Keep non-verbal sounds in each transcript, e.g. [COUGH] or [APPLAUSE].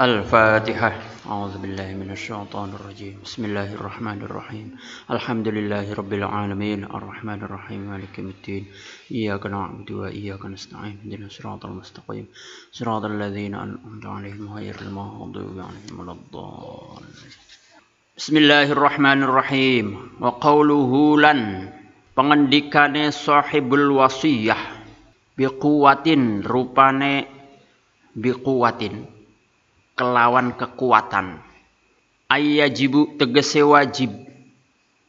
الفاتحة أعوذ بالله من الشيطان الرجيم بسم الله الرحمن الرحيم الحمد لله رب العالمين الرحمن الرحيم مالك يوم الدين إياك نعبد وإياك نستعين اهدنا الصراط المستقيم صراط الذين أنعمت عليهم غير المغضوب عليهم ولا الضالين بسم الله الرحمن الرحيم وقوله لن pengendikane sahibul wasiyah biquwatin rupane biquwatin kelawan kekuatan. Ayyajibu tegese wajib.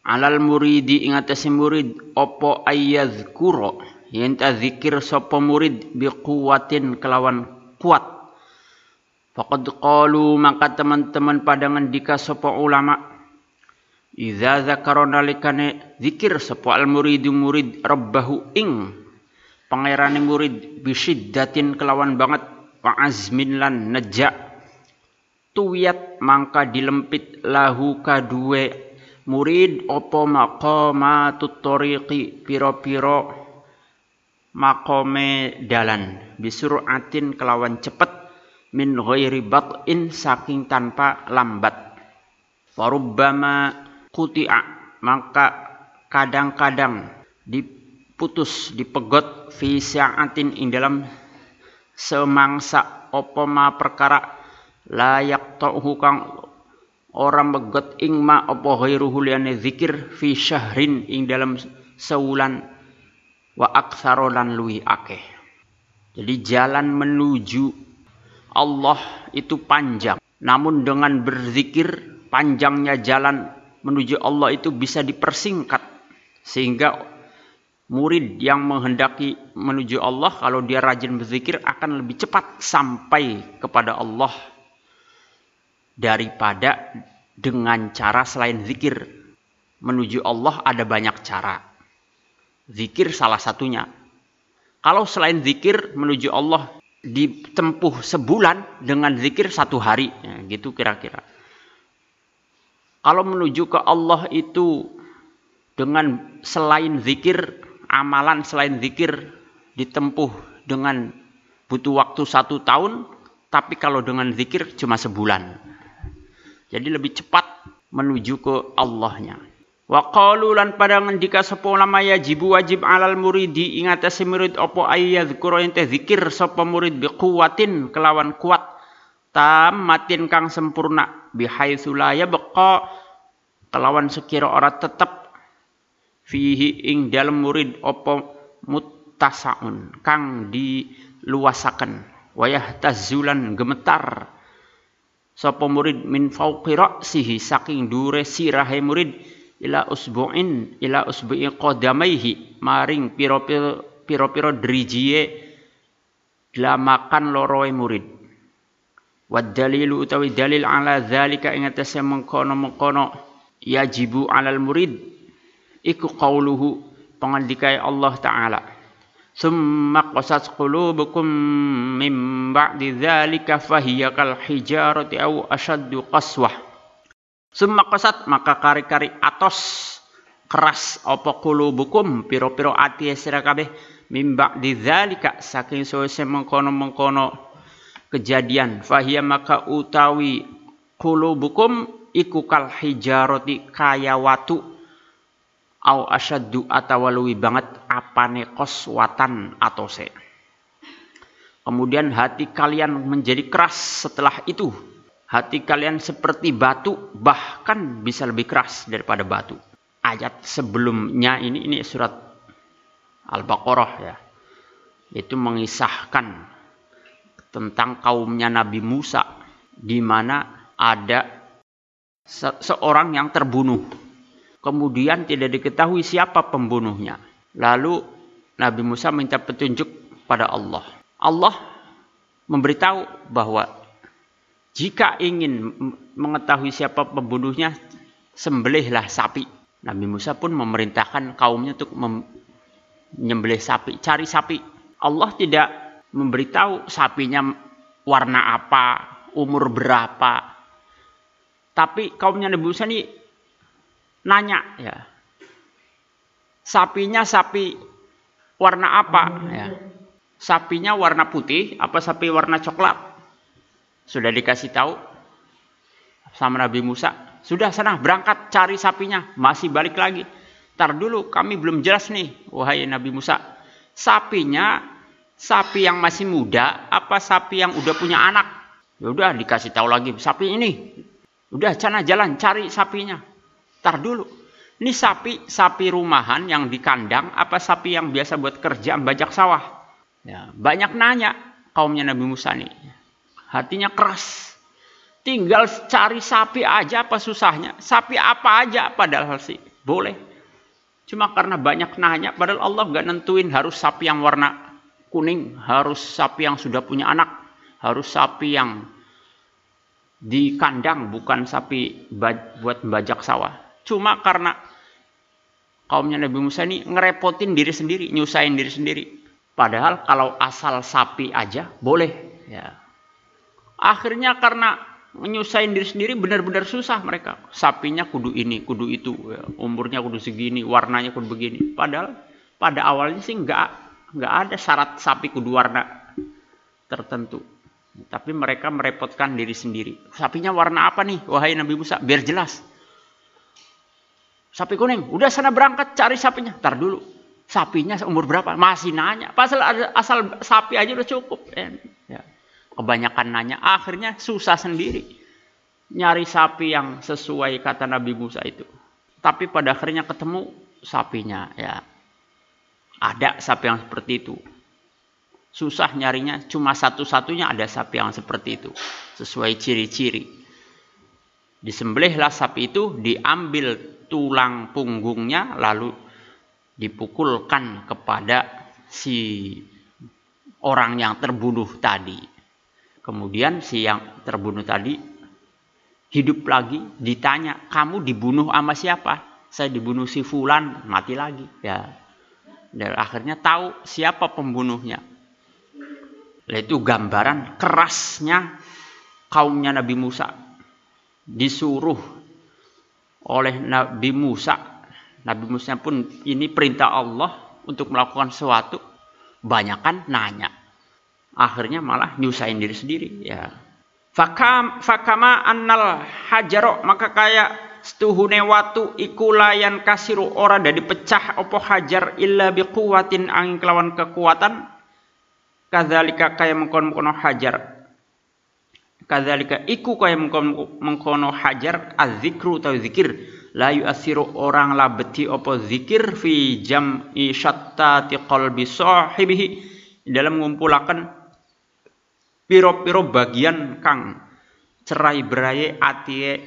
Alal muridi ing atase murid opo ayyadhkura yen ta zikir sapa murid biquwatin kelawan kuat. Faqad qalu maka teman-teman pada ngendika sapa ulama Iza zakara nalikane zikir sapa al muridu murid rabbahu ing pangerane murid bisiddatin kelawan banget wa azmin lan neja tuwiyat mangka dilempit lahu kadue. Murid opo maqama tuttoriqi piro-piro makome dalan. Bisuratin kelawan cepet min ghairi bat'in saking tanpa lambat. Farubbama kuti'a maka kadang-kadang diputus dipegot fi sa'atin ing dalam semangsa apa ma perkara layak ta'uhu kang orang ing ma apa ghairuhu zikir fi syahrin ing dalam sewulan wa aktsara lan akeh. Jadi jalan menuju Allah itu panjang. Namun dengan berzikir panjangnya jalan menuju Allah itu bisa dipersingkat. Sehingga murid yang menghendaki menuju Allah kalau dia rajin berzikir akan lebih cepat sampai kepada Allah daripada dengan cara selain zikir. Menuju Allah ada banyak cara. Zikir salah satunya. Kalau selain zikir menuju Allah ditempuh sebulan dengan zikir satu hari. Ya, gitu kira-kira. Kalau menuju ke Allah itu dengan selain zikir, amalan selain zikir ditempuh dengan butuh waktu satu tahun, tapi kalau dengan zikir cuma sebulan. Jadi lebih cepat menuju ke Allahnya. Wa qalu lan pada ngendika sapa ulama yajibu wajib alal muridi ing atase murid apa ayyadzkura ente zikir sapa murid biquwatin kelawan kuat tamatin kang sempurna bihaitsu la yabqa kelawan sekira ora tetep fihi ing dalem murid apa muttasaun kang diluasaken wayah tazulan gemetar sapa murid min fauqi ra'sihi saking dure sirahe murid ila usbu'in ila usbu'i qadamaihi maring piro-piro piro-piro drijiye makan loroe murid. Wad dalilu utawi dalil ala zalika ing atase mengkono-mengkono yajibu alal murid iku qauluhu pengandikai Allah taala qasat qulubukum min ba'di dzalika fahiya kal hijarati aw ashaddu qaswah summa qasat maka kari-kari atos keras apa qulubukum piro-piro ati sira kabeh min ba'di dzalika saking sose mengkono-mengkono kejadian. Fahiya maka utawi qulubukum iku kal hijaroti kaya watu au asyaddu atawaluwi banget apane koswatan atau se. Kemudian hati kalian menjadi keras setelah itu. Hati kalian seperti batu, bahkan bisa lebih keras daripada batu. Ayat sebelumnya ini ini surat Al-Baqarah ya. Itu mengisahkan tentang kaumnya Nabi Musa di mana ada se seorang yang terbunuh. Kemudian tidak diketahui siapa pembunuhnya. Lalu Nabi Musa minta petunjuk pada Allah. Allah memberitahu bahwa jika ingin mengetahui siapa pembunuhnya, sembelihlah sapi. Nabi Musa pun memerintahkan kaumnya untuk menyembelih sapi, cari sapi. Allah tidak memberitahu sapinya warna apa, umur berapa. Tapi kaumnya Nabi Musa ini nanya ya. Sapinya sapi warna apa ya? Sapinya warna putih apa sapi warna coklat? Sudah dikasih tahu sama Nabi Musa, sudah sana berangkat cari sapinya, masih balik lagi. Tar dulu, kami belum jelas nih, wahai Nabi Musa. Sapinya sapi yang masih muda apa sapi yang udah punya anak? Ya udah dikasih tahu lagi, sapi ini. Udah sana jalan cari sapinya. Tar dulu. Ini sapi sapi rumahan yang di kandang apa sapi yang biasa buat kerja bajak sawah? Ya, banyak nanya kaumnya Nabi Musa nih. Hatinya keras. Tinggal cari sapi aja apa susahnya? Sapi apa aja padahal sih boleh. Cuma karena banyak nanya, padahal Allah gak nentuin harus sapi yang warna kuning, harus sapi yang sudah punya anak, harus sapi yang di kandang, bukan sapi buat bajak sawah. Cuma karena kaumnya Nabi Musa ini ngerepotin diri sendiri, nyusahin diri sendiri. Padahal kalau asal sapi aja boleh. Ya. Akhirnya karena menyusahin diri sendiri benar-benar susah mereka. Sapinya kudu ini, kudu itu, ya. umurnya kudu segini, warnanya kudu begini. Padahal pada awalnya sih nggak nggak ada syarat sapi kudu warna tertentu. Tapi mereka merepotkan diri sendiri. Sapinya warna apa nih? Wahai Nabi Musa, biar jelas. Sapi kuning, udah sana berangkat cari sapinya. Ntar dulu, sapinya umur berapa? Masih nanya. Pasal asal sapi aja udah cukup. Ya. Kebanyakan nanya, akhirnya susah sendiri. Nyari sapi yang sesuai kata Nabi Musa itu. Tapi pada akhirnya ketemu sapinya. ya Ada sapi yang seperti itu. Susah nyarinya, cuma satu-satunya ada sapi yang seperti itu. Sesuai ciri-ciri. Disembelihlah sapi itu, diambil tulang punggungnya, lalu dipukulkan kepada si orang yang terbunuh tadi. Kemudian si yang terbunuh tadi hidup lagi, ditanya, "Kamu dibunuh sama siapa?" "Saya dibunuh si fulan." Mati lagi, ya. Dan akhirnya tahu siapa pembunuhnya. Itu gambaran kerasnya kaumnya Nabi Musa. Disuruh oleh Nabi Musa Nabi Musa pun ini perintah Allah untuk melakukan sesuatu, banyakkan nanya. Akhirnya malah nyusahin diri sendiri ya. Fakam fakama annal hajaro maka kayak setuhune watu iku layan kasiru ora dari pecah opo hajar illa biquwatin angin kelawan kekuatan kadzalika kaya mengkono-mengkono hajar kadzalika iku kaya mengkono hajar azzikru atau zikir. La yu'athiru orang labeti opo zikir fi jam'i syattati qalbi sahibihi. Dalam mengumpulkan piro-piro bagian kang cerai berai atie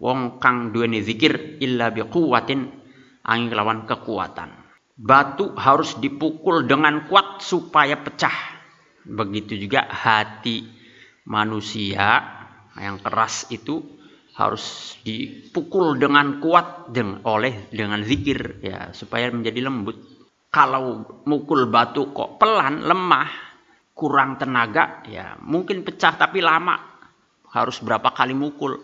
wong kang duweni zikir illa biquwatin angin lawan kekuatan. Batu harus dipukul dengan kuat supaya pecah. Begitu juga hati manusia yang keras itu harus dipukul dengan kuat dengan, oleh dengan zikir ya supaya menjadi lembut. Kalau mukul batu kok pelan, lemah, kurang tenaga ya mungkin pecah tapi lama. Harus berapa kali mukul.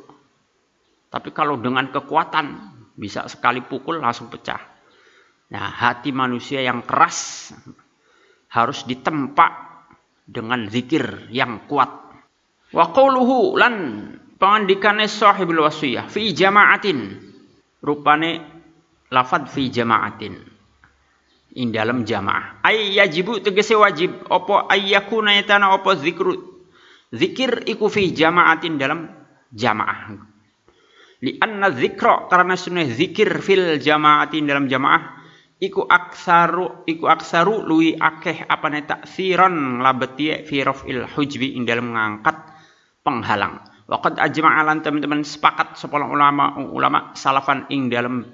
Tapi kalau dengan kekuatan bisa sekali pukul langsung pecah. Nah, hati manusia yang keras harus ditempa dengan zikir yang kuat. Wa qawluhu lan pangandikane sahibul wasiyah fi jama'atin. Rupane lafad fi jama'atin. In dalam jamaah. Ay yajibu tegese wajib opo ayyakuna yatana opo zikru. Zikir iku fi jama'atin dalam jamaah. Li anna zikra karena sunnah zikir fil jama'atin dalam jamaah iku aksaru iku aksaru lui akeh apa ne taksiran labeti fi rafil hujbi in dalam mengangkat penghalang. Waqad ajma'alan teman-teman sepakat sepuluh ulama ulama salafan ing dalam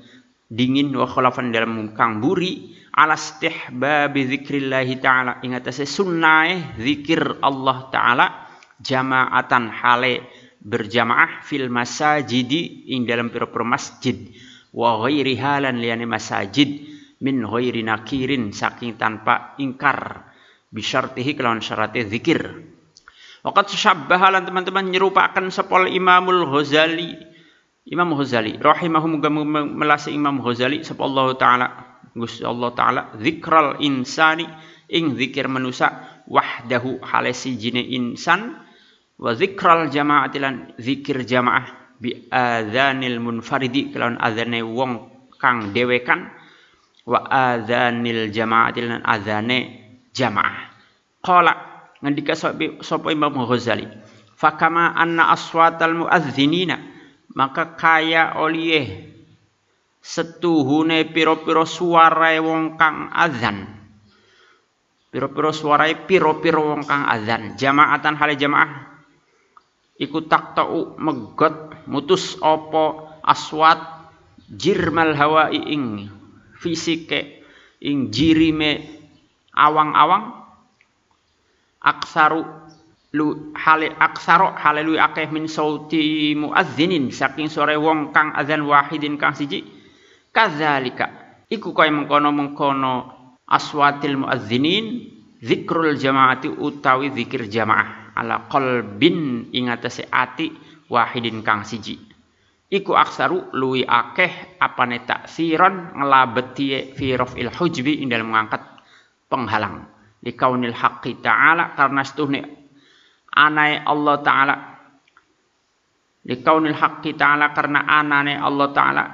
dingin wa khulafan dalam kang buri ala istihbabi zikrillah taala. Ing atase sunnae zikir Allah taala jamaatan hale berjamaah fil masajidi ing dalam pira-pira masjid. Wa ghairi halan liyane masajid min ghairi nakirin saking tanpa ingkar. Bisyartihi kelawan syaratnya zikir Waqat syabbahalan teman-teman nyerupakan sepol Imamul Ghazali. Imam Ghazali rahimahum melasi Imam Ghazali sapa Allah taala Gusti Allah taala zikral insani ing zikir manusia wahdahu halesi jine insan wa zikral jama'ati lan zikir jamaah bi adzanil munfaridi kelawan adzane wong kang dewekan wa adzanil jama'ati lan adzane jamaah qala ngendika sapa Imam Ghazali. Fakama anna aswatal muadzinina maka kaya oleh setuhune piro-piro suara wong kang azan piro-piro suara piro-piro wong kang azan jamaatan hale jamaah iku tak tau megot mutus opo aswat jirmal hawa ing fisike ing jirime awang-awang aksaru lu hale aksaro hale lu akeh min sauti muazzinin saking sore wong kang azan wahidin kang siji. Kadzalika iku kaya mengkono-mengkono aswatil muazzinin zikrul jamaati utawi zikir jamaah ala qalbin ing atase ati wahidin kang siji. Iku aksaru luwi akeh apane taksiron ngelabeti fi rafil hujbi ing dalam mengangkat penghalang likaunil haqqi ta'ala karena setuhne anai Allah ta'ala. Likaunil haqqi ta'ala karena anane Allah ta'ala.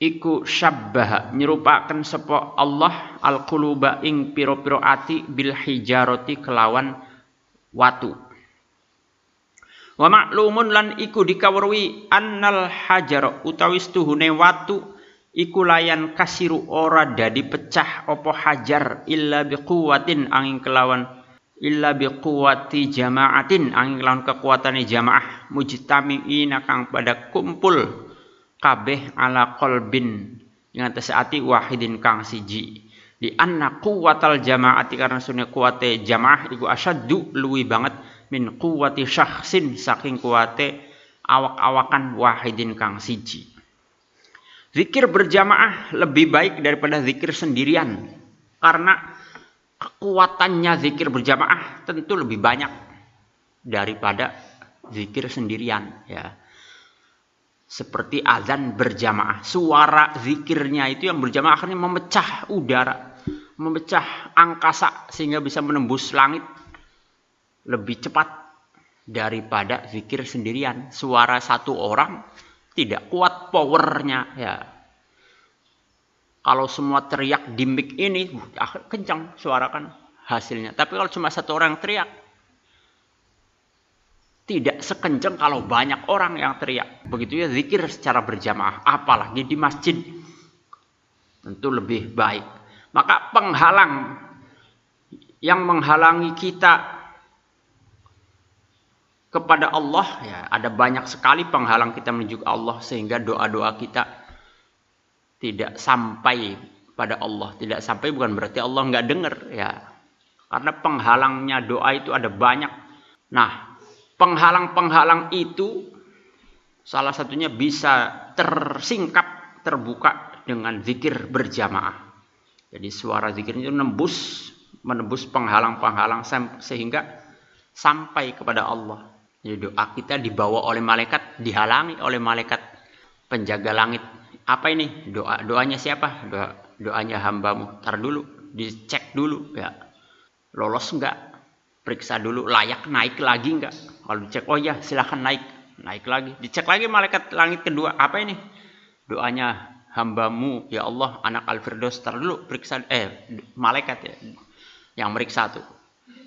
Iku syabbaha nyerupaken sapa Allah al quluba ing piro-piro ati bil hijarati kelawan watu. Wa maklumun lan iku dikawruhi annal hajar utawi stuhune watu iku layan kasiru ora dadi pecah opo hajar illa biquwatin angin kelawan illa biquwati jamaatin angin kelawan kekuatane jamaah mujtami'ina kang pada kumpul kabeh ala qalbin ing atas ati wahidin kang siji. Di anna quwwatal jamaati karena sunnya kuwate jamaah iku asyaddu luwi banget min quwwati syakhsin saking kuwate awak-awakan wahidin kang siji zikir berjamaah lebih baik daripada zikir sendirian karena kekuatannya zikir berjamaah tentu lebih banyak daripada zikir sendirian ya seperti azan berjamaah. Suara zikirnya itu yang berjamaah akhirnya memecah udara, memecah angkasa sehingga bisa menembus langit lebih cepat daripada zikir sendirian. Suara satu orang tidak kuat powernya ya. Kalau semua teriak di mic ini, kencang suara kan hasilnya. Tapi kalau cuma satu orang teriak, tidak sekencang kalau banyak orang yang teriak. Begitu ya zikir secara berjamaah, apalagi di masjid. Tentu lebih baik. Maka penghalang yang menghalangi kita kepada Allah ya ada banyak sekali penghalang kita menuju ke Allah sehingga doa-doa kita tidak sampai pada Allah tidak sampai bukan berarti Allah nggak dengar ya karena penghalangnya doa itu ada banyak nah penghalang-penghalang itu salah satunya bisa tersingkap, terbuka dengan zikir berjamaah. Jadi suara zikir itu nembus, menembus penghalang-penghalang sehingga sampai kepada Allah. Jadi doa kita dibawa oleh malaikat, dihalangi oleh malaikat penjaga langit. Apa ini? Doa doanya siapa? Doa doanya hambamu. Tar dulu, dicek dulu ya. Lolos enggak? periksa dulu layak naik lagi enggak kalau dicek oh ya silahkan naik naik lagi dicek lagi malaikat langit kedua apa ini doanya hambamu ya Allah anak al-firdaus tar dulu periksa eh malaikat ya yang meriksa tuh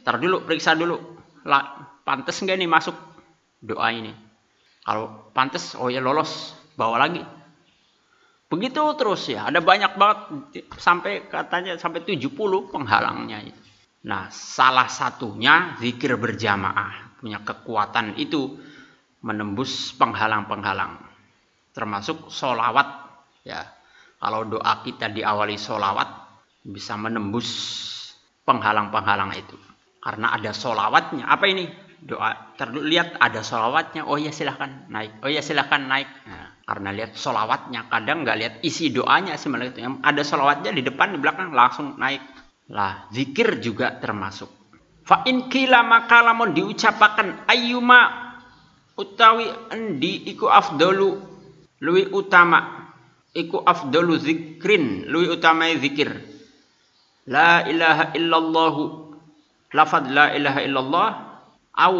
tar dulu periksa dulu pantas enggak nih masuk doa ini kalau pantas oh ya lolos bawa lagi begitu terus ya ada banyak banget sampai katanya sampai 70 penghalangnya itu Nah, salah satunya zikir berjamaah punya kekuatan itu menembus penghalang-penghalang. Termasuk solawat. Ya, kalau doa kita diawali solawat bisa menembus penghalang-penghalang itu. Karena ada solawatnya. Apa ini? Doa terlihat ada solawatnya. Oh ya silahkan naik. Oh ya silahkan naik. Nah, karena lihat solawatnya. Kadang nggak lihat isi doanya itu. Yang ada solawatnya di depan di belakang langsung naik lah, zikir juga termasuk. Fa in kila maka lamun diucapakan ayyuma utawi endi iku afdalu luwi utama iku afdalu zikrin luwi utama zikir. La ilaha illallah lafad la ilaha illallah au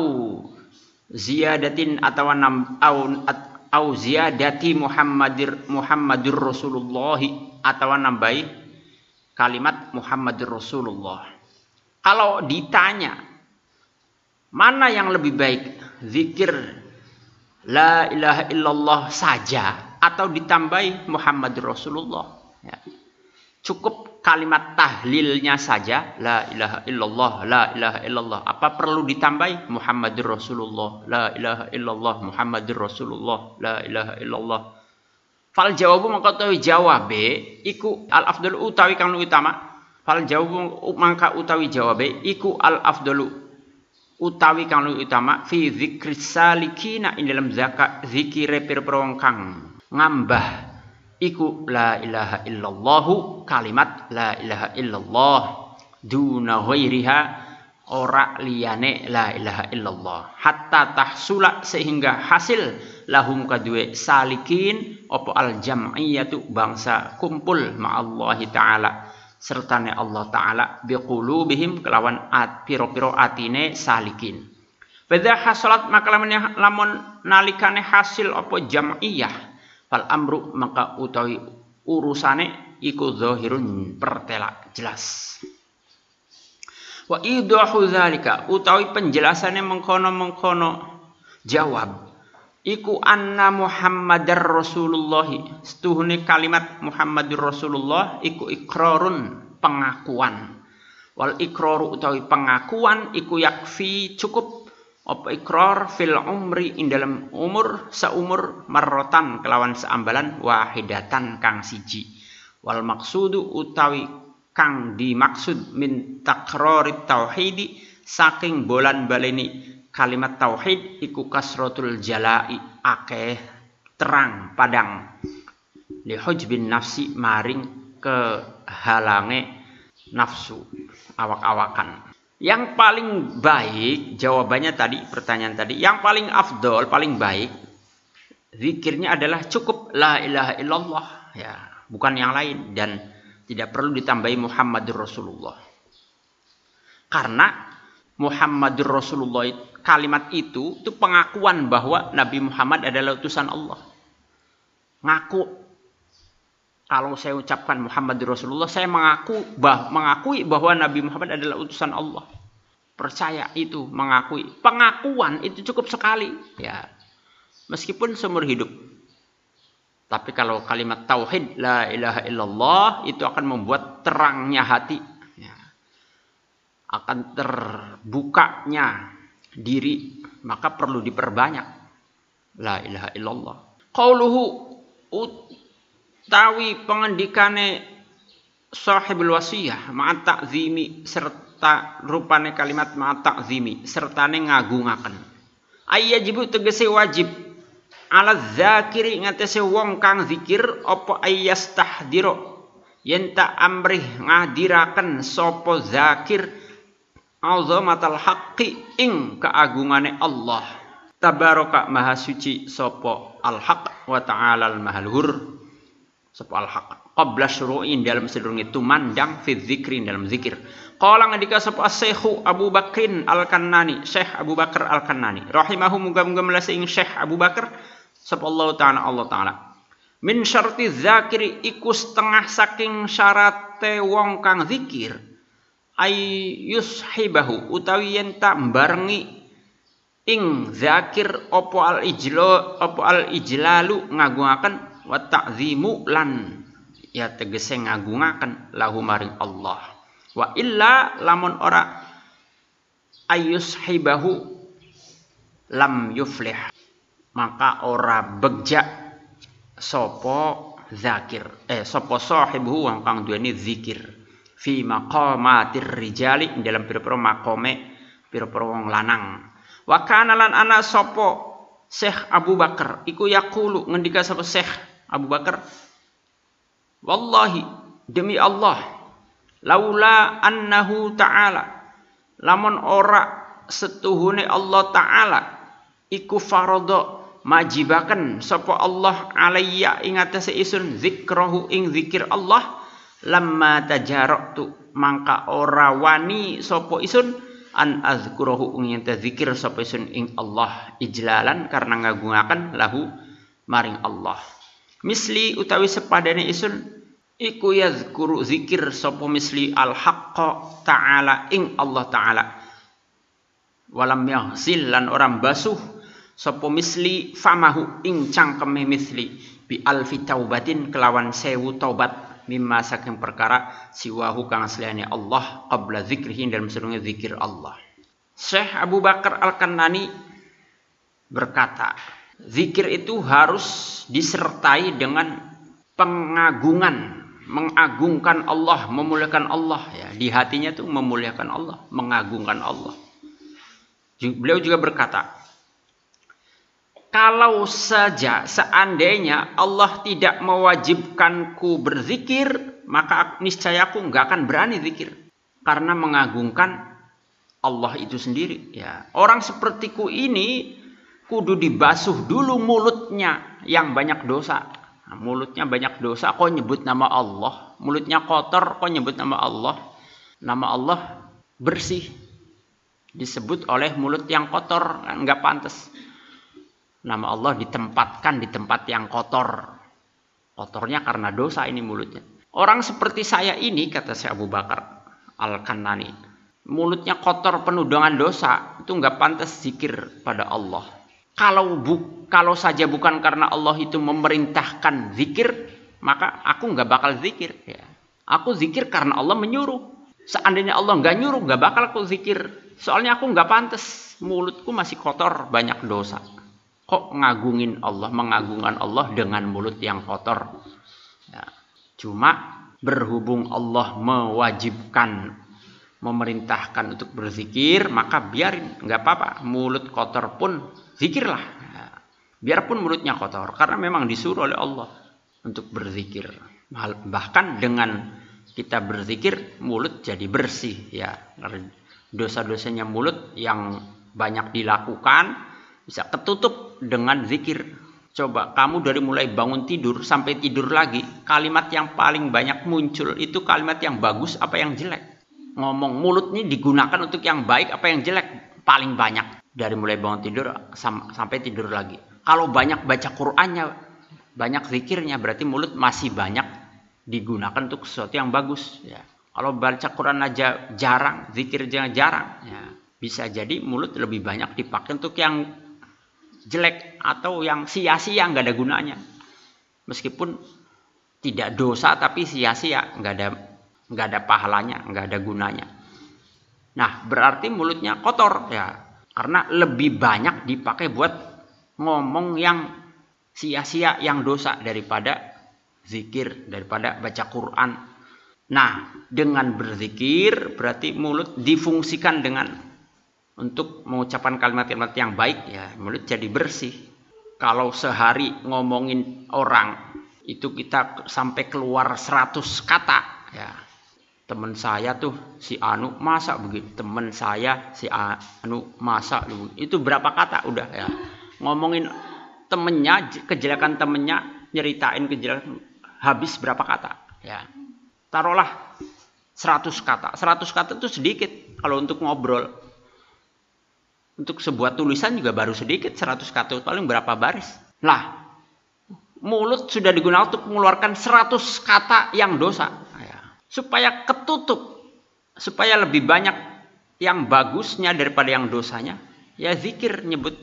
ziyadatin atau nam au au ziyadati Muhammadir Muhammadur Rasulullah atau nambahi kalimat Muhammadur Rasulullah. Kalau ditanya mana yang lebih baik zikir la ilaha illallah saja atau ditambahi Muhammadur Rasulullah ya. Cukup kalimat tahlilnya saja la ilaha illallah la ilaha illallah apa perlu ditambahi? Muhammadur Rasulullah la ilaha illallah Muhammadur Rasulullah la ilaha illallah. Fal jawabu maka utawi jawabe iku al afdal utawi kang utama. Fal jawabu mangka utawi jawabe iku al afdalu utawi kang utama. Fi dzikris salikina ing dalam zakat zikire kang ngambah iku la ilaha illallah kalimat la ilaha illallah duna ghairiha ora liyane la ilaha illallah. Hatta tahsula sehingga hasil lahum kadue salikin opo al jam'iyatu bangsa kumpul Allah taala sertane Allah taala biqulubihim kelawan at piro-piro atine salikin. Beda hasolat maka lamun nalikane hasil opo jam'iyah fal amru maka utawi urusane iku zahirun pertela jelas. Wa idahu zalika utawi penjelasane mengkono-mengkono. Jawab iku anna Muhammadar Rasulullah. Setuhune kalimat Muhammadur Rasulullah iku ikrarun pengakuan. Wal ikraru utawi pengakuan iku yakfi cukup apa ikrar fil umri ing dalam umur seumur marrotan kelawan seambalan wahidatan kang siji. Wal maksudu utawi kang dimaksud min takrori tauhidi saking bolan baleni kalimat tauhid iku kasrotul jalai akeh terang padang. Li hujbin nafsi maring ke halange nafsu awak-awakan yang paling baik, jawabannya tadi, pertanyaan tadi, yang paling afdol, paling baik, zikirnya adalah cukup la ilaha illallah. Ya, bukan yang lain. Dan tidak perlu ditambahi Muhammadur Rasulullah. Karena Muhammadur Rasulullah kalimat itu itu pengakuan bahwa Nabi Muhammad adalah utusan Allah. Ngaku kalau saya ucapkan Muhammad Rasulullah, saya mengaku bah, mengakui bahwa Nabi Muhammad adalah utusan Allah. Percaya itu, mengakui. Pengakuan itu cukup sekali, ya. Meskipun seumur hidup. Tapi kalau kalimat tauhid la ilaha illallah itu akan membuat terangnya hati, ya. akan terbukanya diri, maka perlu diperbanyak la ilaha illallah. Qauluhu tawi pengendikane sahibul wasiyah ma'a ta'zimi serta rupane kalimat ma'a ta'zimi sertane ngagungaken. Ayyajibu tegese wajib. Ala zakiri ngatese wong kang zikir apa ayyastahdiro yen tak amrih ngadiraken sapa zakir azamatal haqqi ing keagungane Allah. Tabaraka maha suci sapa al haq wa ta'ala al mahaluhur sapa al haq qabla syuru'in dalam sedurunge tumandang fi dzikri dalam zikir. Qala ngendika sapa Syekh Abu Bakrin Al-Kannani. Syekh Abu Bakar Al-Kannani. Rahimahu muga-muga melase ing Syekh Abu Bakar sapa Allah taala Allah taala. Min syarti zakiri iku setengah saking syarate wong kang zikir. Ay yushibahu utawi yen tak barengi ing zakir opo al ijlo opo al ijlalu ngagungaken wa ta'zimu lan. Ya tegese ngagungaken lahu maring Allah. Wa illa lamun ora ayus hibahu lam yuflih. Maka ora begja sopo zakir eh sopo sahibu wong kang duweni zikir. Fi maqamatir rijali dalam pira-pira makome pira-pira wong lanang. Wa kana lan ana sopo Syekh Abu Bakar iku yaqulu ngendika sapa Syekh Abu Bakar Wallahi demi Allah laula annahu ta'ala lamun ora setuhune Allah taala iku faradha majibaken sapa Allah alayya ing atase isun zikrahu ing zikir Allah lamma tajaraktu mangka ora wani sapa isun an azkurahu ing zikir sapa sun ing Allah ijlalan karena ngagungaken lahu maring Allah misli utawi sepadane isun iku yazkuru zikir sapa misli al haqqa ta'ala ing Allah ta'ala walam yahzil lan orang basuh sapa misli famahu ing cangkeme misli bi alfi taubatin kelawan sewu taubat mimma saking perkara siwahu kang asliyane Allah qabla zikrihi dan sedurunge zikir Allah. Syekh Abu Bakar Al-Kanani berkata, zikir itu harus disertai dengan pengagungan, mengagungkan Allah, memuliakan Allah ya. Di hatinya tuh memuliakan Allah, mengagungkan Allah. Beliau juga berkata, kalau saja seandainya Allah tidak mewajibkanku berzikir, maka niscaya aku nggak akan berani zikir karena mengagungkan Allah itu sendiri. Ya, orang sepertiku ini kudu dibasuh dulu mulutnya yang banyak dosa. Nah, mulutnya banyak dosa, kok nyebut nama Allah. Mulutnya kotor, kok nyebut nama Allah. Nama Allah bersih. Disebut oleh mulut yang kotor, nggak pantas nama Allah ditempatkan di tempat yang kotor. Kotornya karena dosa ini mulutnya. Orang seperti saya ini, kata saya Abu Bakar Al-Kanani, mulutnya kotor penuh dengan dosa, itu nggak pantas zikir pada Allah. Kalau bu, kalau saja bukan karena Allah itu memerintahkan zikir, maka aku nggak bakal zikir. Ya. Aku zikir karena Allah menyuruh. Seandainya Allah nggak nyuruh, nggak bakal aku zikir. Soalnya aku nggak pantas, mulutku masih kotor, banyak dosa kok ngagungin Allah, mengagungkan Allah dengan mulut yang kotor. Ya. Cuma berhubung Allah mewajibkan, memerintahkan untuk berzikir, maka biarin, nggak apa-apa. Mulut kotor pun zikirlah. Biarpun mulutnya kotor, karena memang disuruh oleh Allah untuk berzikir. Bahkan dengan kita berzikir, mulut jadi bersih. Ya, dosa-dosanya mulut yang banyak dilakukan, bisa ketutup dengan zikir. Coba kamu dari mulai bangun tidur sampai tidur lagi, kalimat yang paling banyak muncul itu kalimat yang bagus apa yang jelek. Ngomong mulut ini digunakan untuk yang baik apa yang jelek paling banyak dari mulai bangun tidur sam sampai tidur lagi. Kalau banyak baca Qur'annya, banyak zikirnya berarti mulut masih banyak digunakan untuk sesuatu yang bagus ya. Kalau baca Quran aja jarang, zikir jangan jarang ya. Bisa jadi mulut lebih banyak dipakai untuk yang jelek atau yang sia-sia nggak ada gunanya meskipun tidak dosa tapi sia-sia nggak ada nggak ada pahalanya nggak ada gunanya nah berarti mulutnya kotor ya karena lebih banyak dipakai buat ngomong yang sia-sia yang dosa daripada zikir daripada baca Quran. Nah dengan berzikir berarti mulut difungsikan dengan untuk mengucapkan kalimat-kalimat yang baik ya mulut jadi bersih. Kalau sehari ngomongin orang itu kita sampai keluar 100 kata ya teman saya tuh si Anu masa begitu. Teman saya si Anu masa itu berapa kata? Udah ya. Ngomongin temennya kejelekan temennya nyeritain kejelekan habis berapa kata? Ya. Taruhlah 100 kata. 100 kata itu sedikit kalau untuk ngobrol. Untuk sebuah tulisan juga baru sedikit 100 kata paling berapa baris. Lah, mulut sudah digunakan untuk mengeluarkan 100 kata yang dosa. Ya. Supaya ketutup, supaya lebih banyak yang bagusnya daripada yang dosanya. Ya zikir nyebut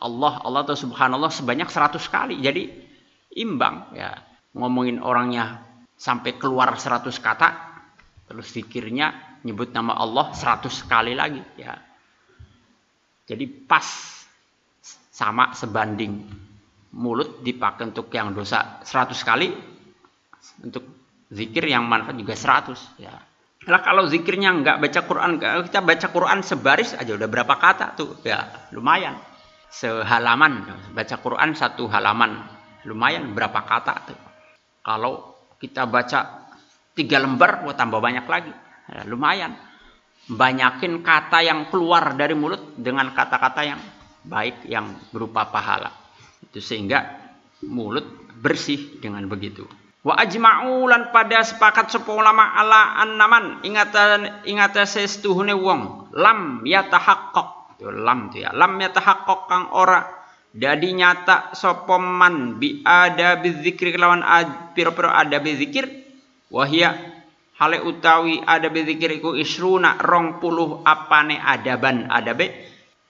Allah, Allah atau subhanallah sebanyak 100 kali. Jadi imbang ya. Ngomongin orangnya sampai keluar 100 kata, terus zikirnya nyebut nama Allah 100 kali lagi ya jadi pas sama sebanding mulut dipakai untuk yang dosa 100 kali untuk zikir yang manfaat juga 100 ya. Nah, kalau zikirnya nggak baca Quran, kita baca Quran sebaris aja udah berapa kata tuh ya lumayan. Sehalaman baca Quran satu halaman lumayan berapa kata tuh. Kalau kita baca tiga lembar, buat tambah banyak lagi, ya, lumayan banyakin kata yang keluar dari mulut dengan kata-kata yang baik yang berupa pahala. Itu sehingga mulut bersih dengan begitu. Wa ajma'u lan pada sepakat sapa ulama ala annaman ingatan ingata sestuhune wong lam yatahaqqaq. Itu lam tu ya. Lam yatahaqqaq kang ora dadi nyata sapa man bi ada bizikri kelawan pira-pira ada bizikir wahia hale utawi ada bizikir iku isruna rong puluh apane adaban adabe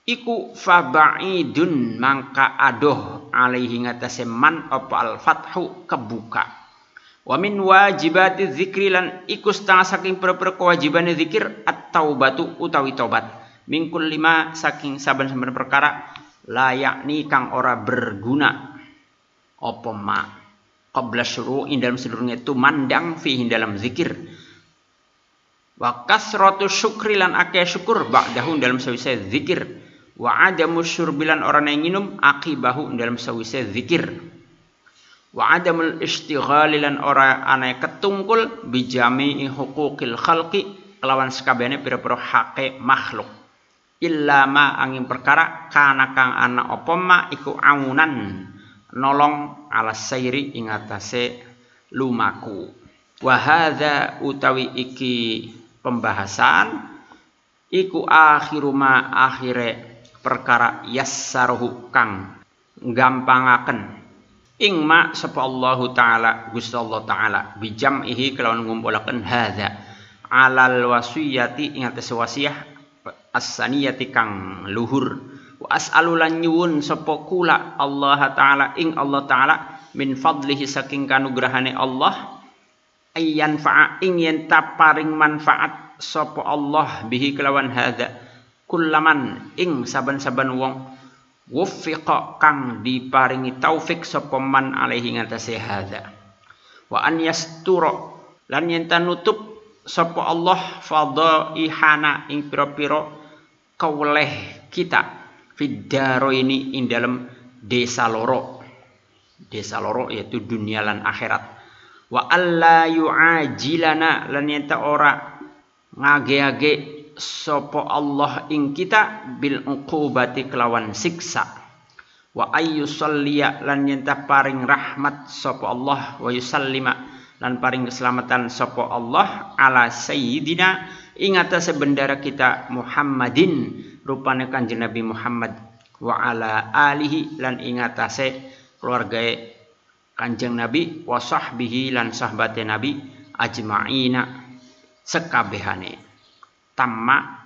iku fabaidun mangka adoh alaihi ngatasé man apa al fathu kebuka Wa min wajibati zikri lan iku setengah saking pira-pira kewajiban zikir at-taubatu utawi tobat. Mingkul lima saking saben-saben perkara la yakni kang ora berguna. Apa ma? Qabla syuru'in dalam seluruhnya itu mandang fihi dalam zikir. Wa kasratu syukri lan akeh syukur ba'dahu dalam sawise zikir. Wa adamu syurbilan orang yang minum akibahu dalam sawise zikir wa adamul istighali lan ora ana ketungkul bijami huquqil khalqi kelawan sekabehane pira-pira hake makhluk. Illa ma angin perkara kana kang ana apa ma iku aunan nolong ala sairi ing atase lumaku. Wa hadza utawi iki pembahasan iku akhiru ma akhire perkara yassaruhu kang gampangaken ing ma sapa Allah taala Gusti Allah taala bijam'ihi kelawan ngumpulaken hadza. Alal wasiyati ing atas wasiah as-saniyati kang luhur. Wa as'alu lan nyuwun sapa kula Allah taala ing Allah taala min fadlihi saking kanugrahane Allah ayyan fa'a ing yen paring manfaat sapa Allah bihi kelawan hadza. Kullaman ing saban-saban wong wuffiqa kang diparingi taufik sapa man alaihi ngatasé hadza. Wa an yastura lan yen nutup sapa Allah fadhaihana ing pira-pira kawleh kita fiddaro ini ing dalam desa loro. Desa loro yaitu dunia lan akhirat. Wa alla yu'ajilana lan yen ora ngage-age sopo Allah ing kita bil uqubati kelawan siksa. Wa ayyusalliya lan nyentah paring rahmat sopo Allah wa yusallima lan paring keselamatan sopo Allah ala sayyidina ing atase kita Muhammadin rupane kanjeng Nabi Muhammad wa ala alihi lan ing atase keluarga kanjeng Nabi wa sahbihi lan sahbate Nabi ajma'ina sekabehane tamma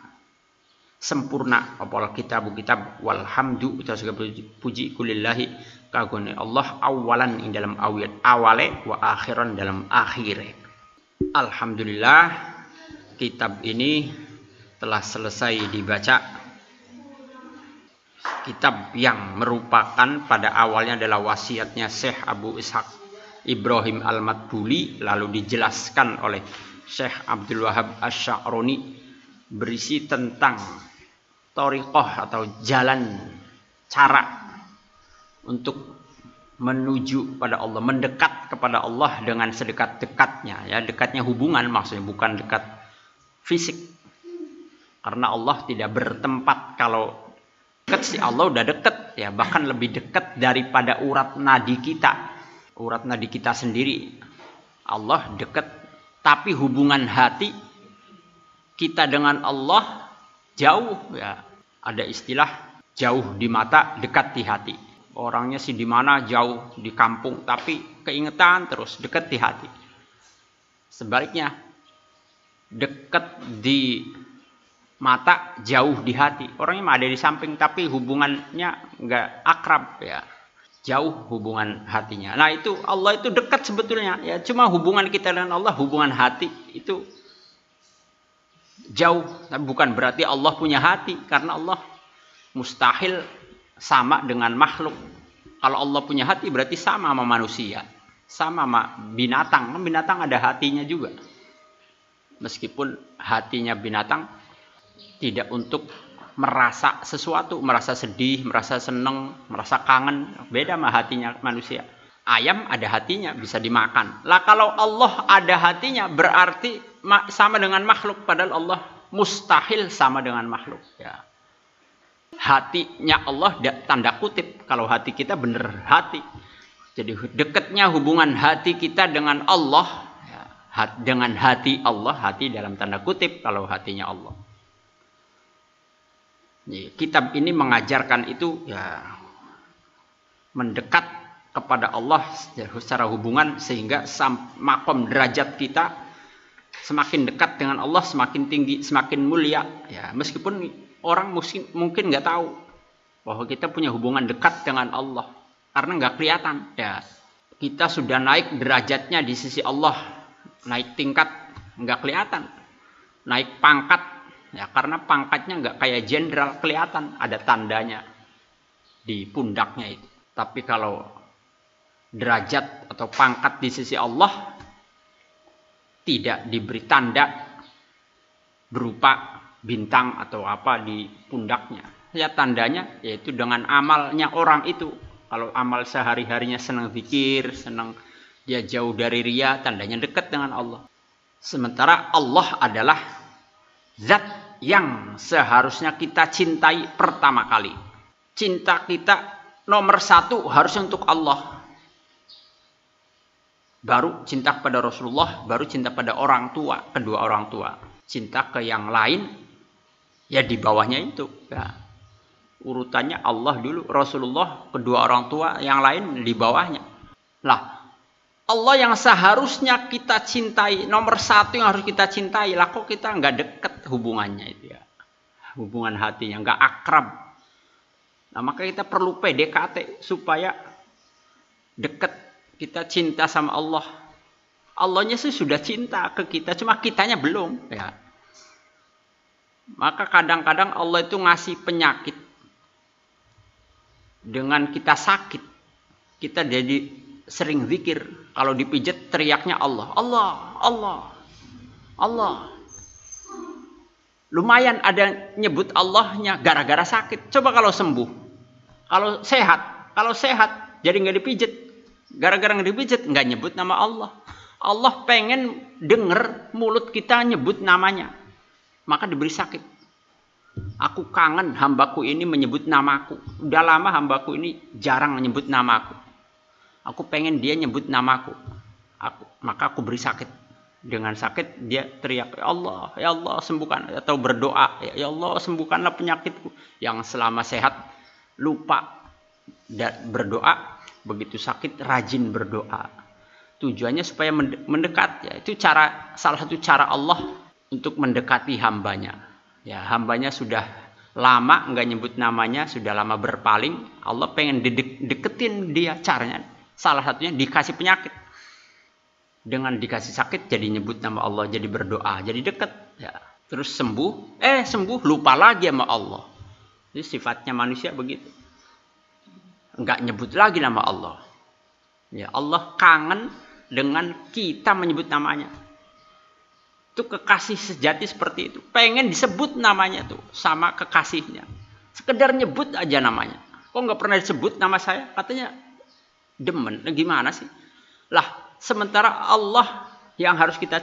sempurna. Apa kitab kitab walhamdu kita segala puji kulillahi kagone Allah awalan ing dalam awal awale wa akhiran dalam akhire. Alhamdulillah kitab ini telah selesai dibaca. Kitab yang merupakan pada awalnya adalah wasiatnya Syekh Abu Ishaq Ibrahim Al-Matbuli lalu dijelaskan oleh Syekh Abdul Wahab Asy-Sya'roni berisi tentang torikoh atau jalan cara untuk menuju pada Allah, mendekat kepada Allah dengan sedekat-dekatnya, ya dekatnya hubungan maksudnya bukan dekat fisik. Karena Allah tidak bertempat kalau dekat si Allah udah dekat ya bahkan lebih dekat daripada urat nadi kita, urat nadi kita sendiri. Allah dekat, tapi hubungan hati kita dengan Allah jauh ya. Ada istilah jauh di mata, dekat di hati. Orangnya sih di mana jauh di kampung, tapi keingetan terus dekat di hati. Sebaliknya dekat di mata jauh di hati. Orangnya ada di samping tapi hubungannya nggak akrab ya. Jauh hubungan hatinya. Nah itu Allah itu dekat sebetulnya ya. Cuma hubungan kita dengan Allah hubungan hati itu jauh tapi bukan berarti Allah punya hati karena Allah mustahil sama dengan makhluk. Kalau Allah punya hati berarti sama sama manusia sama sama binatang. Kan binatang ada hatinya juga. Meskipun hatinya binatang tidak untuk merasa sesuatu merasa sedih merasa seneng merasa kangen beda sama hatinya manusia ayam ada hatinya bisa dimakan. Lah kalau Allah ada hatinya berarti sama dengan makhluk padahal Allah mustahil sama dengan makhluk. Ya. Hatinya Allah tanda kutip kalau hati kita bener hati. Jadi dekatnya hubungan hati kita dengan Allah, ya, dengan hati Allah, hati dalam tanda kutip kalau hatinya Allah. Kitab ini mengajarkan itu ya mendekat kepada Allah secara hubungan sehingga makom derajat kita semakin dekat dengan Allah semakin tinggi semakin mulia. Ya meskipun orang mungkin mungkin nggak tahu bahwa kita punya hubungan dekat dengan Allah karena nggak kelihatan. Ya kita sudah naik derajatnya di sisi Allah naik tingkat nggak kelihatan naik pangkat. Ya karena pangkatnya nggak kayak jenderal kelihatan ada tandanya di pundaknya itu. Tapi kalau derajat atau pangkat di sisi Allah tidak diberi tanda berupa bintang atau apa di pundaknya ya tandanya yaitu dengan amalnya orang itu kalau amal sehari-harinya senang pikir, senang dia jauh dari ria, tandanya dekat dengan Allah. Sementara Allah adalah zat yang seharusnya kita cintai pertama kali. Cinta kita nomor satu harus untuk Allah. Baru cinta kepada Rasulullah, baru cinta pada orang tua, kedua orang tua. Cinta ke yang lain, ya di bawahnya itu. Ya urutannya Allah dulu, Rasulullah, kedua orang tua, yang lain di bawahnya. Lah, Allah yang seharusnya kita cintai, nomor satu yang harus kita cintai, lah kok kita nggak deket hubungannya itu ya. Hubungan hatinya nggak akrab. Nah maka kita perlu PDKT supaya deket kita cinta sama Allah. Allahnya sih sudah cinta ke kita, cuma kitanya belum ya. Maka kadang-kadang Allah itu ngasih penyakit dengan kita sakit, kita jadi sering zikir. Kalau dipijat teriaknya Allah, Allah, Allah, Allah. Lumayan ada nyebut Allahnya gara-gara sakit. Coba kalau sembuh, kalau sehat, kalau sehat jadi nggak dipijat. Gara-gara nggak dipijat nggak nyebut nama Allah. Allah pengen denger mulut kita nyebut namanya. Maka diberi sakit. Aku kangen hambaku ini menyebut namaku. Udah lama hambaku ini jarang menyebut namaku. Aku pengen dia nyebut namaku. Aku, maka aku beri sakit. Dengan sakit dia teriak, Ya Allah, Ya Allah sembuhkan. Atau berdoa, Ya Allah sembuhkanlah penyakitku. Yang selama sehat lupa dan berdoa. Begitu sakit rajin berdoa. Tujuannya supaya mendekat. Ya, itu cara salah satu cara Allah untuk mendekati hambanya. Ya hambanya sudah lama nggak nyebut namanya sudah lama berpaling. Allah pengen deketin dia caranya. Salah satunya dikasih penyakit. Dengan dikasih sakit jadi nyebut nama Allah jadi berdoa jadi deket ya. Terus sembuh eh sembuh lupa lagi sama Allah. Ini sifatnya manusia begitu nggak nyebut lagi nama Allah ya Allah kangen dengan kita menyebut namanya itu kekasih sejati seperti itu. Pengen disebut namanya tuh sama kekasihnya. Sekedar nyebut aja namanya. Kok nggak pernah disebut nama saya? Katanya demen. Nah, gimana sih? Lah, sementara Allah yang harus kita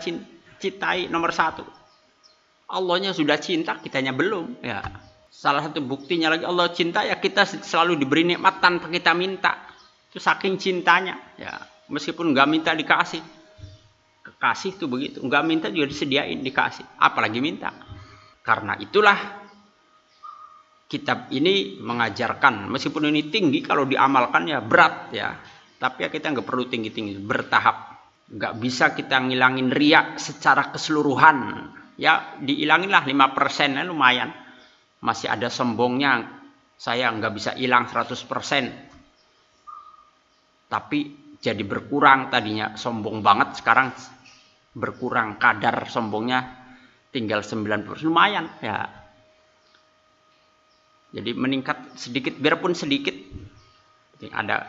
cintai nomor satu. Allahnya sudah cinta, kitanya belum. Ya, salah satu buktinya lagi Allah cinta ya kita selalu diberi nikmat tanpa kita minta. Itu saking cintanya. Ya, meskipun nggak minta dikasih. Kasih tuh begitu. Nggak minta juga disediain dikasih. Apalagi minta. Karena itulah kitab ini mengajarkan meskipun ini tinggi kalau diamalkan ya berat ya. Tapi ya kita nggak perlu tinggi tinggi bertahap. Nggak bisa kita ngilangin riak secara keseluruhan. Ya diilanginlah 5% ya lumayan masih ada sombongnya saya nggak bisa hilang 100% tapi jadi berkurang tadinya. Sombong banget sekarang. Berkurang kadar sombongnya. Tinggal 90 lumayan. Ya. Jadi meningkat sedikit. Biarpun sedikit. Ada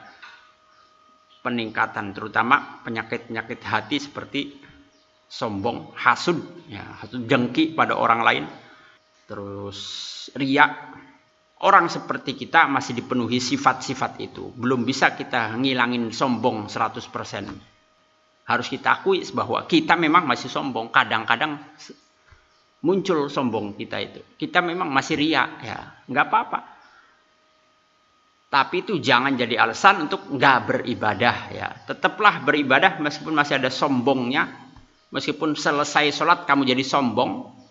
peningkatan terutama penyakit-penyakit hati seperti sombong hasud. Ya hasud dengki pada orang lain terus riak orang seperti kita masih dipenuhi sifat-sifat itu belum bisa kita ngilangin sombong 100% harus kita akui bahwa kita memang masih sombong. Kadang-kadang muncul sombong kita itu. Kita memang masih ria, ya nggak apa-apa. Tapi itu jangan jadi alasan untuk nggak beribadah ya. Tetaplah beribadah meskipun masih ada sombongnya. Meskipun selesai sholat kamu jadi sombong.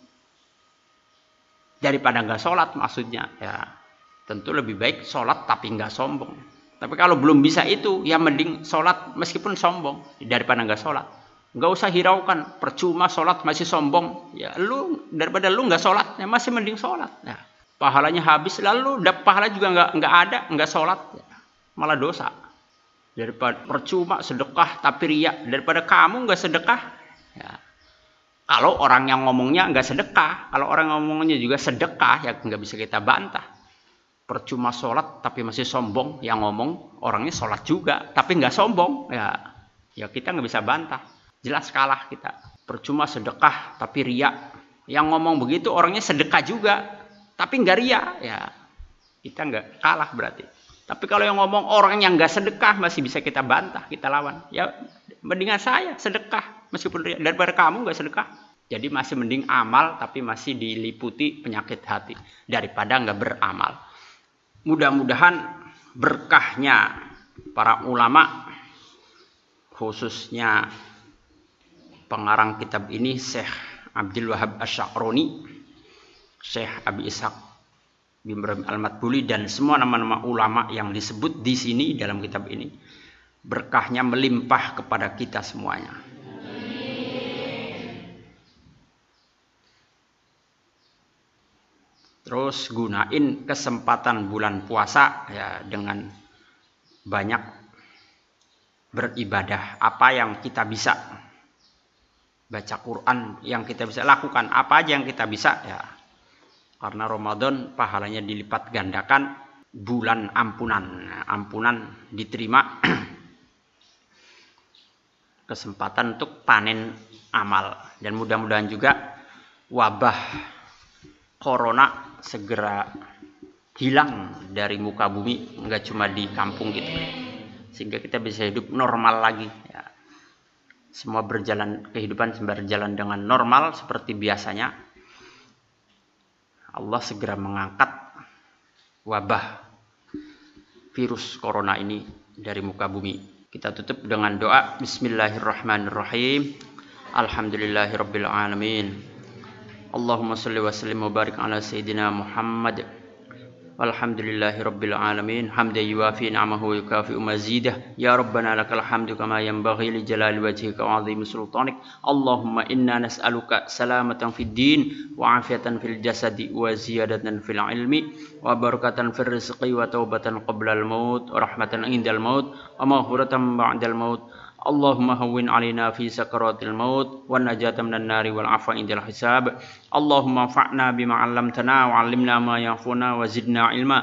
Daripada nggak sholat maksudnya ya. Tentu lebih baik sholat tapi nggak sombong. Tapi kalau belum bisa itu, ya mending sholat meskipun sombong daripada nggak sholat. Nggak usah hiraukan, percuma sholat masih sombong. Ya lu daripada lu nggak sholat, ya masih mending sholat. Ya pahalanya habis lalu pahala juga nggak nggak ada nggak sholat malah dosa daripada percuma sedekah tapi riak daripada kamu nggak sedekah ya. Kalau orang yang ngomongnya nggak sedekah kalau orang yang ngomongnya juga sedekah ya nggak bisa kita bantah. Percuma sholat tapi masih sombong. Yang ngomong orangnya sholat juga tapi nggak sombong. Ya ya kita nggak bisa bantah. Jelas kalah kita. Percuma sedekah tapi riak yang ngomong begitu orangnya sedekah juga tapi nggak ria ya kita nggak kalah berarti. Tapi kalau yang ngomong orang yang nggak sedekah masih bisa kita bantah kita lawan. Ya mendingan saya sedekah meskipun ria daripada kamu nggak sedekah jadi masih mending amal tapi masih diliputi penyakit hati daripada nggak beramal mudah-mudahan berkahnya para ulama khususnya pengarang kitab ini Syekh Abdul Wahab Asy'aroni Syekh Abi Ishaq bin Ibrahim Al-Matbuli dan semua nama-nama ulama yang disebut di sini dalam kitab ini berkahnya melimpah kepada kita semuanya. Terus gunain kesempatan bulan puasa ya dengan banyak beribadah. Apa yang kita bisa? Baca Quran yang kita bisa lakukan. Apa aja yang kita bisa? Ya karena Ramadan pahalanya dilipat gandakan bulan ampunan. Ampunan diterima [CLEARS THROAT] kesempatan untuk panen amal. Dan mudah-mudahan juga wabah corona segera hilang dari muka bumi nggak cuma di kampung gitu sehingga kita bisa hidup normal lagi ya. semua berjalan kehidupan berjalan dengan normal seperti biasanya Allah segera mengangkat wabah virus corona ini dari muka bumi. Kita tutup dengan doa Bismillahirrahmanirrahim. Alhamdulillahirabbil alamin. Allahumma salli wa sallim wa barik ala sayyidina Muhammad. Alhamdulillahi rabbil alamin. Hamdan yuwafi ni'amahu wa yukafi mazidah. Ya rabbana lakal hamdu kama yanbaghi li jalali wajhika wa 'azimi sultanik. Allahumma inna nas'aluka salamatan fid din wa afiatan fil jasadi wa ziyadatan fil ilmi wa barakatan fil rizqi wa taubatan qabla al maut wa rahmatan indal maut wa maghfiratan ba'dal maut. اللهم هون علينا في سكرات الموت والنجاة من النار والعفو عند الحساب اللهم انفعنا بما علمتنا وعلمنا ما ينفعنا وزدنا علما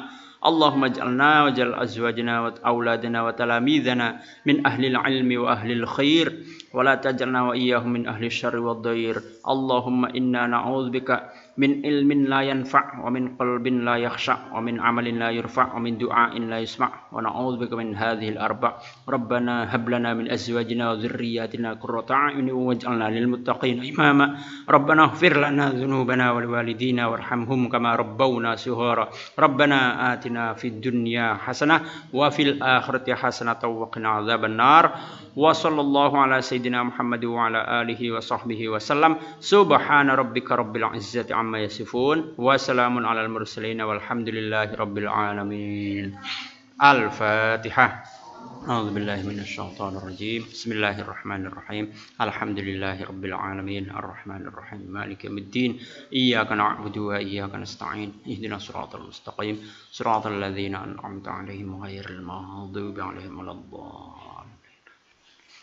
اللهم اجعلنا واجعل أزواجنا وأولادنا وتلاميذنا من أهل العلم وأهل الخير ولا تجعلنا وإياهم من أهل الشر والضير. اللهم إنا نعوذ بك من علم لا ينفع ومن قلب لا يخشع ومن عمل لا يرفع ومن دعاء لا يسمع. ونعوذ بك من هذه الأربع. ربنا هب لنا من أزواجنا وذرياتنا قرة أعين واجعلنا للمتقين إماما. ربنا اغفر لنا ذنوبنا ولوالدينا وارحمهم كما ربونا صغارا. ربنا آتنا في الدنيا حسنة وفي الآخرة حسنة وقنا عذاب النار. وصلى الله على سيدنا محمد وعلى آله وصحبه وسلم. سبحان ربك رب العزة عما يصفون وسلام على المرسلين والحمد لله رب العالمين. الفاتحة. أعوذ بالله من الشيطان الرجيم. بسم الله الرحمن الرحيم. الحمد لله رب العالمين. الرحمن الرحيم. مالك يوم الدين. إياك نعبد وإياك نستعين. اهدنا الصراط المستقيم. صراط الذين أنعمت عليهم غير المغضوب عليهم ولا الضالين.